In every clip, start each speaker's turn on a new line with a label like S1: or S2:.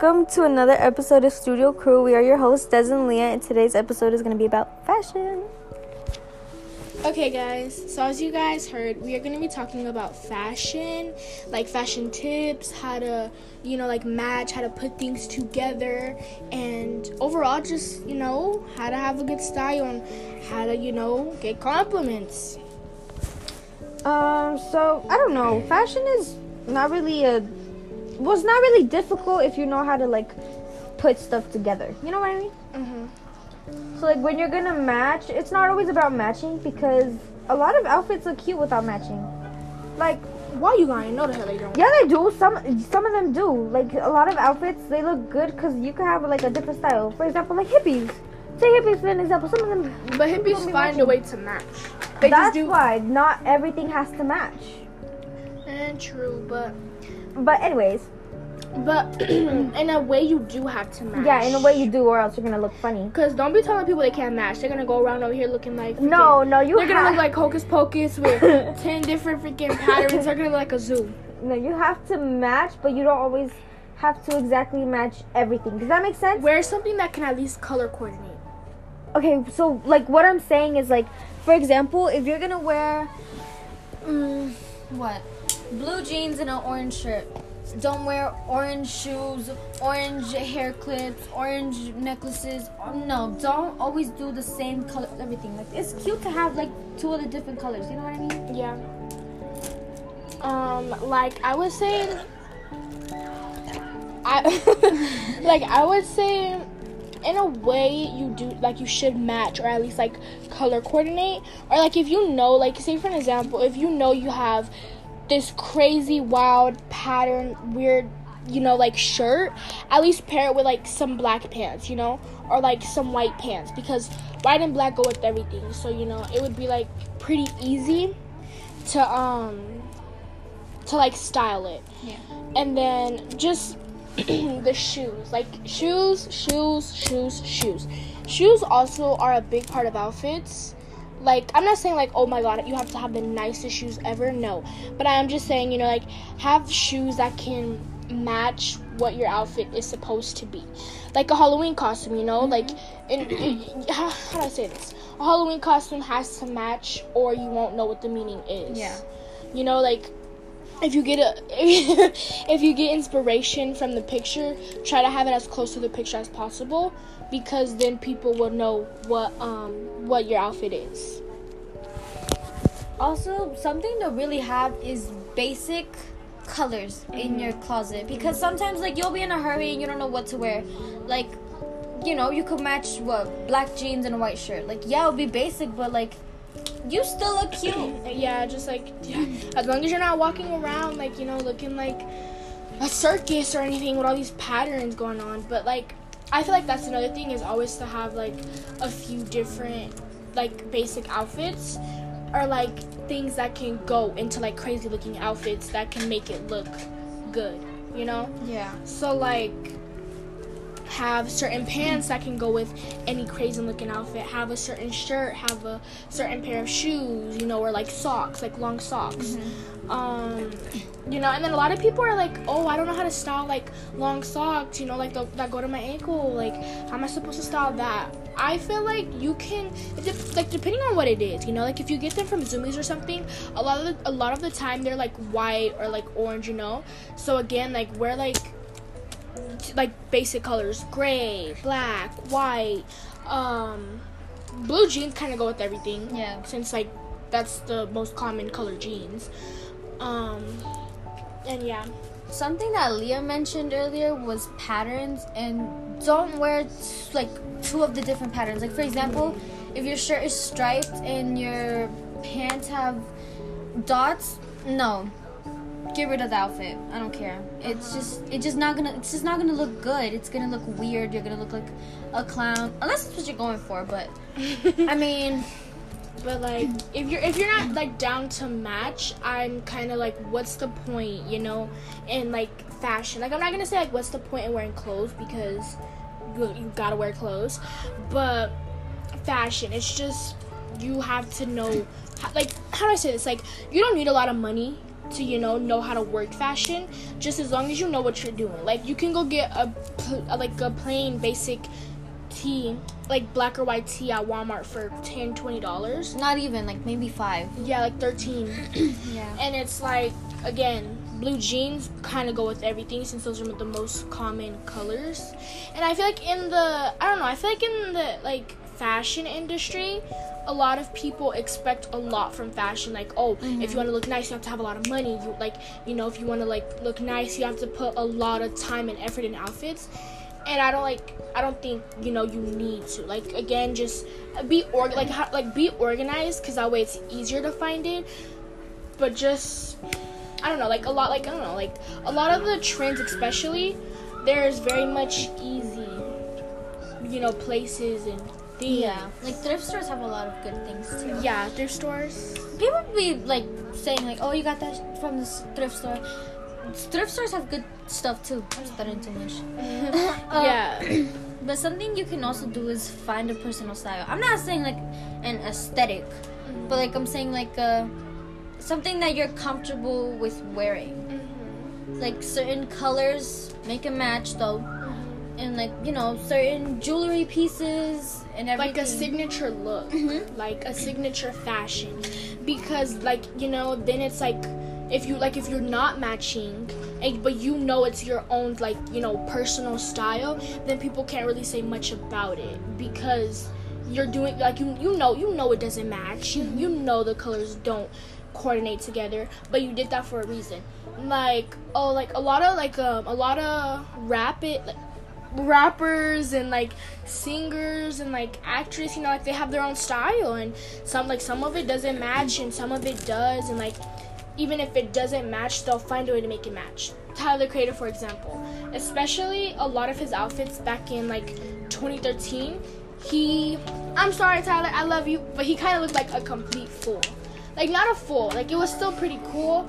S1: welcome to another episode of Studio Crew. We are your hosts, Des and Leah, and today's episode is going to be about fashion.
S2: Okay, guys, so as you guys heard, we are going to be talking about fashion, like fashion tips, how to, you know, like match, how to put things together, and overall, just, you know, how to have a good style and how to, you know, get compliments.
S1: Um, so I don't know. Fashion is not really a well, it's not really difficult if you know how to like put stuff together. You know what I mean?
S2: Mm-hmm.
S1: So like when you're gonna match, it's not always about matching because a lot of outfits look cute without matching. Like
S2: Why you lying? No, the hell they don't.
S1: yeah, they do. Some some of them do. Like a lot of outfits, they look good because you can have like a different style. For example, like hippies. Say hippies for an example. Some of them.
S2: But hippies find
S1: matching.
S2: a way to match. They
S1: That's
S2: just do.
S1: why not everything has to match.
S2: And true, but
S1: But anyways,
S2: but in a way you do have to match.
S1: yeah, in a way you do, or else you're gonna look funny.
S2: Cause don't be telling people they can't match. They're gonna go around over here looking like
S1: No, no, you
S2: They're gonna look like hocus pocus with ten different freaking patterns. They're gonna look like a zoo.
S1: no, you have to match, but you don't always have to exactly match everything. Does that make sense?
S2: Wear something that can at least color coordinate.
S1: Okay, so like what I'm saying is like, for example, if you're gonna wear,
S3: Mm, what? Blue jeans and an orange shirt. Don't wear orange shoes, orange hair clips, orange necklaces. No, don't always do the same color. Everything like it's cute to have like two of the different colors. You know what I mean?
S2: Yeah. Um, like I was saying, I like I would say, in a way you do like you should match or at least like color coordinate or like if you know like say for an example if you know you have this crazy wild pattern weird you know like shirt at least pair it with like some black pants you know or like some white pants because white and black go with everything. So you know it would be like pretty easy to um to like style it.
S3: Yeah.
S2: and then just the shoes like shoes shoes shoes shoes. Shoes also are a big part of outfits like i'm not saying like oh my god you have to have the nicest shoes ever. No. But i'm just saying you know like have shoes that can match what your outfit is supposed to be. Like a halloween costume you know like in, in- mm-hmm. how, how do i say this? A halloween costume has to match or you won't know what the meaning is.
S3: Yeah.
S2: you know like if you get a if you get inspiration from the picture try to have it as close to the picture as possible because then people will know what um what your outfit is
S3: Also, something to really have is basic colors in your closet because sometimes like you'll be in a hurry and you don't know what to wear. Like, you know, you could match what black jeans and a white shirt. Like, yeah, it'll be basic, but like, you still look cute.
S2: yeah just like yeah, as long as you're not walking around like you know looking like a circus or anything with all these patterns going on but like i feel like that's another thing is always to have like a few different like basic outfits or like things that can go into like crazy looking outfits that can make it look good you know
S3: Yeah.
S2: so like have certain pants that can go with any crazy looking outfit. Have a certain shirt, have a certain pair of shoes, you know, or like socks, like long socks. Um, you know, and then a lot of people are like, "Oh, I don't know how to style like long socks, you know, like the, that go to my ankle. Like, how am I supposed to style that?" I feel like you can, like depending on what it is, you know, like if you get them from Zumiez or something, a lot of the, a lot of the time they're like white or like orange, you know. So again, like wear like like basic colors. Gray black white um blue jeans kind of go with everything.
S3: Yeah.
S2: since like that's the most common color jeans. Um and yeah.
S3: Something that Leah mentioned earlier was patterns, and don't wear like two of the different patterns. Like for example, if your shirt is striped and your pants have dots, no, get rid of the outfit. I don't care. It's just it's just not gonna it's just not gonna look good. It's gonna look weird. You're gonna look like a clown, unless that's what you're going for. But I mean,
S2: but like if you're if you're not like down to match i'm kind of like what's the point you know in like fashion like i'm not gonna say like what's the point in wearing clothes because you, you gotta wear clothes but fashion it's just you have to know like how do i say this like you don't need a lot of money to you know know how to work fashion just as long as you know what you're doing like you can go get a, a like a plain basic tee like black or white tee at walmart for 10 20 dollars
S3: Not even like maybe five.
S2: yeah like 13
S3: Yeah.
S2: and it's like again blue jeans kind of go with everything since those are the most common colors and i feel like in the i don't know i feel like in the like fashion industry a lot of people expect a lot from fashion like oh if you mm-hmm. want to look nice you have to have a lot of money you like you know if you want to like look nice you have to put a lot of time and effort in outfits and I don't like I don't think you know you need to like again just be org like how, like be organized because that way it's easier to find it but just I don't know like a lot like I don't know like a lot of the trends especially there's very much easy you know places and things
S3: Yeah. Like thrift stores have a lot of good things too.
S2: yeah thrift stores
S3: People be like saying like, "Oh, you got that from this thrift store." Thrift stores have good stuff too. I'm stuttering too much. Uh,
S2: yeah
S3: But something you can also do is find a personal style. I'm not saying like an aesthetic, but like I'm saying like uh, something that you're comfortable with wearing. Like certain colors make a match though, and like you know certain jewelry pieces and everything.
S2: like a signature look, like a signature fashion. Because like you know, then it's like if you like if you're not matching, and, but you know it's your own like you know personal style, then people can't really say much about it because you're doing like you you know you know it doesn't match. You you know the colors don't coordinate together, but you did that for a reason. Like oh like a lot of like um a lot of rapid like rappers and like singers and like actors you know like they have their own style. And some like some of it doesn't match and some of it does. And like even if it doesn't match they'll find a way to make it match. Tyler the creator for example especially a lot of his outfits back in like 2013 he i'm sorry tyler i love you but he kind of looked like a complete fool. Like not a fool like it was still pretty cool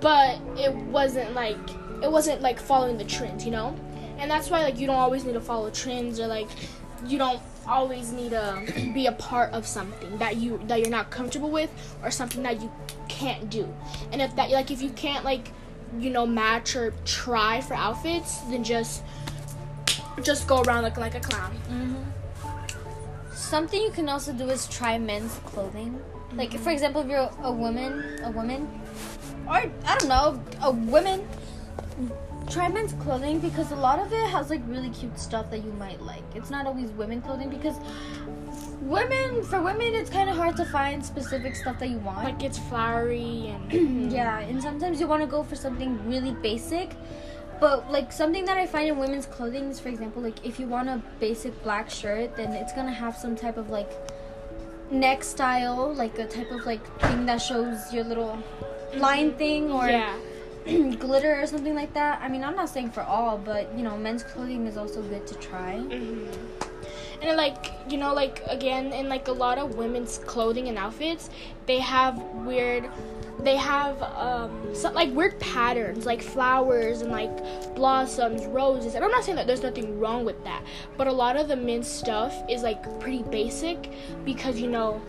S2: but it wasn't like it wasn't like following the trends, you know? And that's why like you don't always need to follow trends or like you don't always need to be a part of something that you that you're not comfortable with or something that you can't do. And if that like if you can't like you know match or try for outfits, then just just go around looking like a clown. Mm-hmm.
S3: Something you can also do is try men's clothing. Like mm-hmm. for example, if you're a woman, a woman, or I don't know, a woman, try men's clothing because a lot of it has like really cute stuff that you might like. It's not always women clothing because women, for women, it's kind of hard to find specific stuff that you want.
S2: Like it's flowery and mm-hmm.
S3: Yeah, and sometimes you want to go for something really basic. But like something that I find in women's clothing is, for example, like if you want a basic black shirt, then it's gonna have some type of like neck style, like a type of like thing that shows your little line mm-hmm. thing or
S2: yeah.
S3: glitter or something like that. I mean, I'm not saying for all, but you know, men's clothing is also good to try.
S2: And like you know, like again, in like a lot of women's clothing and outfits, they have weird, they have um so, like weird patterns, like flowers and like blossoms, roses. And I'm not saying that there's nothing wrong with that, but a lot of the men's stuff is like pretty basic because you know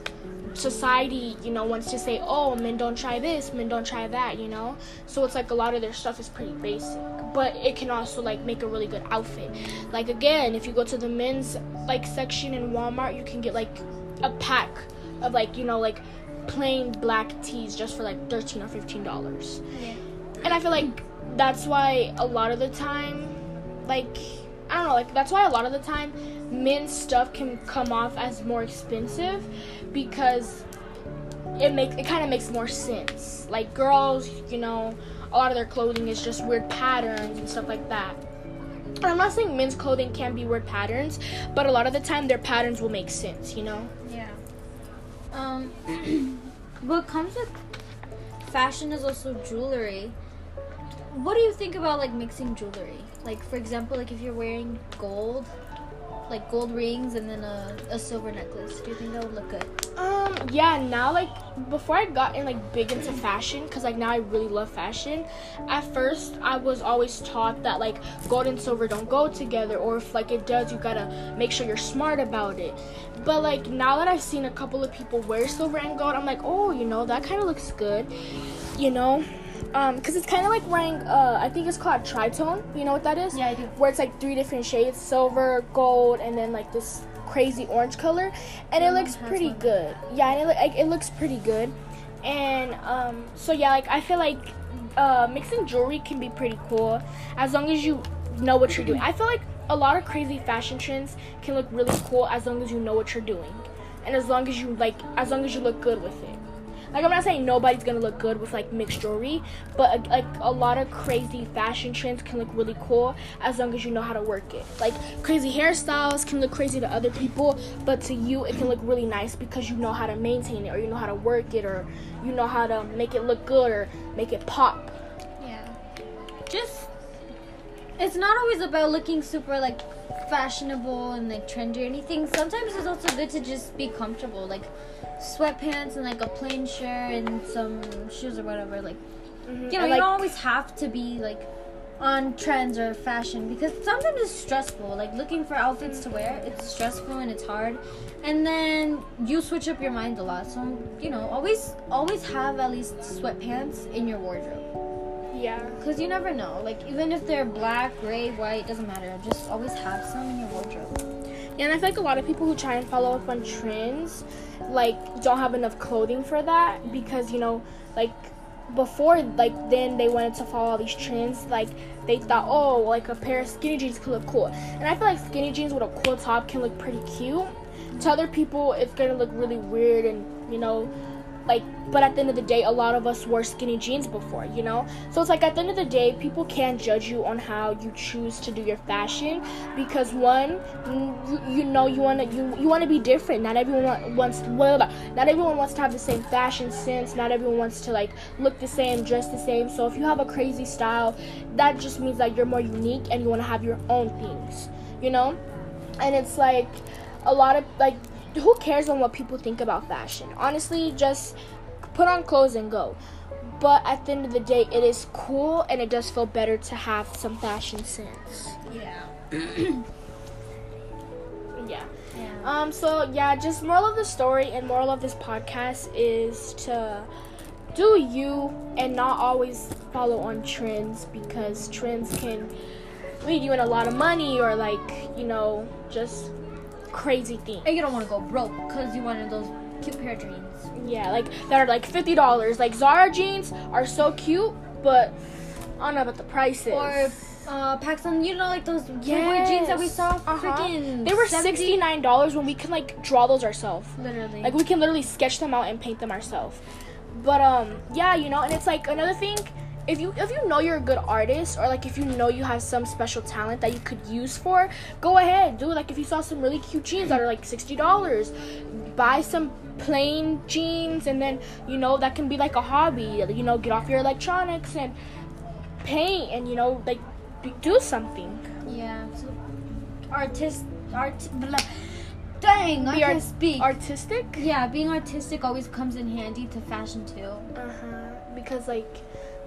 S2: society, you know, wants to say, oh, men don't try this, men don't try that, you know? So it's like a lot of their stuff is pretty basic. But it can also like make a really good outfit. Like again, if you go to the men's like section in Walmart, you can get like a pack of like, you know, like plain black tees just for like 13 or 15 dollars. And I feel like that's why a lot of the time like I don't know, like that's why a lot of the time men's stuff can come off as more expensive because it makes it kind of makes more sense. Like girls, you know, a lot of their clothing is just weird patterns and stuff like that. And I'm not saying men's clothing can be weird patterns, but a lot of the time their patterns will make sense, you know?
S3: Yeah. Um, what comes with fashion is also jewelry. What do you think about like mixing jewelry? Like for example, like if you're wearing gold, like gold rings and then a, a silver necklace, do you think that would look good?
S2: Um, yeah, now like before I got in like big into fashion, cause like now I really love fashion. At first, I was always taught that like gold and silver don't go together, or if like it does, you gotta make sure you're smart about it. But like now that I've seen a couple of people wear silver and gold, I'm like, oh, you know that kind of looks good, you know. Um, because it's kind of like wearing uh, I think it's called tritone. You know what that is?
S3: Yeah, I do.
S2: Where it's like three different shades: silver, gold, and then like this crazy orange color, and it looks pretty
S3: one.
S2: good. Yeah, and it, like, it looks pretty good. And um, so yeah, like I feel like uh, mixing jewelry can be pretty cool as long as you know what you're doing. I feel like a lot of crazy fashion trends can look really cool as long as you know what you're doing, and as long as you like, as long as you look good with it. Like I'm not saying nobody's gonna look good with like mixed jewelry, but like a lot of crazy fashion trends can look really cool as long as you know how to work it. Like crazy hairstyles can look crazy to other people, but to you it can look really nice because you know how to maintain it or you know how to work it or you know how to make it look good or make it pop.
S3: Yeah. Just it's not always about looking super like fashionable and like trendy or anything. Sometimes it's also good to just be comfortable, like sweatpants and like a plain shirt and some shoes or whatever. Like mm-hmm. you know,
S2: And,
S3: you
S2: like-
S3: don't always have to be like on trends or fashion because sometimes it's stressful. Like looking for outfits to wear, mm-hmm. it's stressful and it's hard. And then you switch up your mind a lot. So you know, always always have at least sweatpants in your wardrobe.
S2: Yeah.
S3: Cause you never know. Like even if they're black, gray, white, doesn't matter. Just always have some in your wardrobe.
S2: Yeah, and I feel like a lot of people who try and follow up on trends, like, don't have enough clothing for that because, you know, like, before, like, then they wanted to follow all these trends, like, they thought, oh, like, a pair of skinny jeans could look cool. And I feel like skinny jeans with a cool top can look pretty cute. To other people, it's gonna look really weird and, you know, like but at the end of the day a lot of us wore skinny jeans before you know? So it's like at the end of the day people can't judge you on how you choose to do your fashion because one you, you know you want to you, you want to be different. Not everyone wa- wants well not everyone wants to have the same fashion sense. Not everyone wants to like look the same dress the same. So if you have a crazy style that just means that you're more unique and you want to have your own things you know? And it's like a lot of like who cares on what people think about fashion honestly just put on clothes and go but at the end of the day it is cool and it does feel better to have some fashion sense
S3: Yeah.
S2: yeah
S3: Yeah.
S2: um so yeah just moral of the story and moral of this podcast is to do you and not always follow on trends because trends can lead you in a lot of money or like you know just crazy things
S3: And you don't want to go broke because you wanted those cute pair of jeans.
S2: Yeah, like that are like fifty dollars. Like Zara jeans are so cute, but I don't know about the prices.
S3: Or uh, PacSun, you know, like those Playboy jeans that we saw.
S2: Uh-huh.
S3: Freaking
S2: They were sixty nine dollars when we can like draw those ourselves.
S3: Literally.
S2: Like we can literally sketch them out and paint them ourselves. But um, yeah, you know, and it's like another thing. If you if you know you're a good artist or like if you know you have some special talent that you could use for, go ahead, do it. Like if you saw some really cute jeans that are like sixty dollars, buy some plain jeans and then you know that can be like a hobby. You know, get off your electronics and paint and you know like do something.
S3: yeah. So, artist, art, blah. Dang, I
S2: Be
S3: can't speak.
S2: Artistic.
S3: yeah, being artistic always comes in handy to fashion too.
S2: Uh-huh. Because like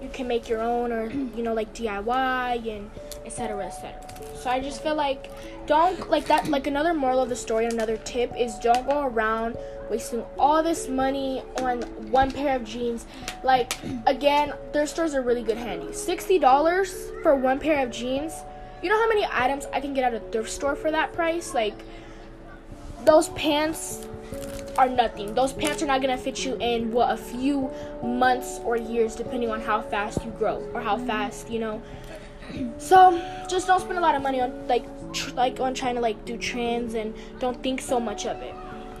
S2: you can make your own or you know like DIY and etc etc. So I just feel like don't like that like another moral of the story another tip is don't go around wasting all this money on one pair of jeans. Like again, thrift stores are really good handy. $60 for one pair of jeans. You know how many items I can get at a thrift store for that price? Like those pants are nothing. Those pants are not gonna fit you in what a few months or years, depending on how fast you grow or how fast you know. So just don't spend a lot of money on like tr- like on trying to like do trends and don't think so much of it.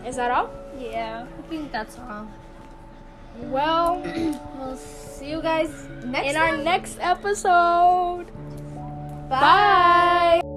S2: Is that all?
S3: Yeah, I think that's all.
S2: Well,
S3: We'll see you guys next
S2: in
S3: time.
S2: our next episode.
S3: Bye.
S2: Bye.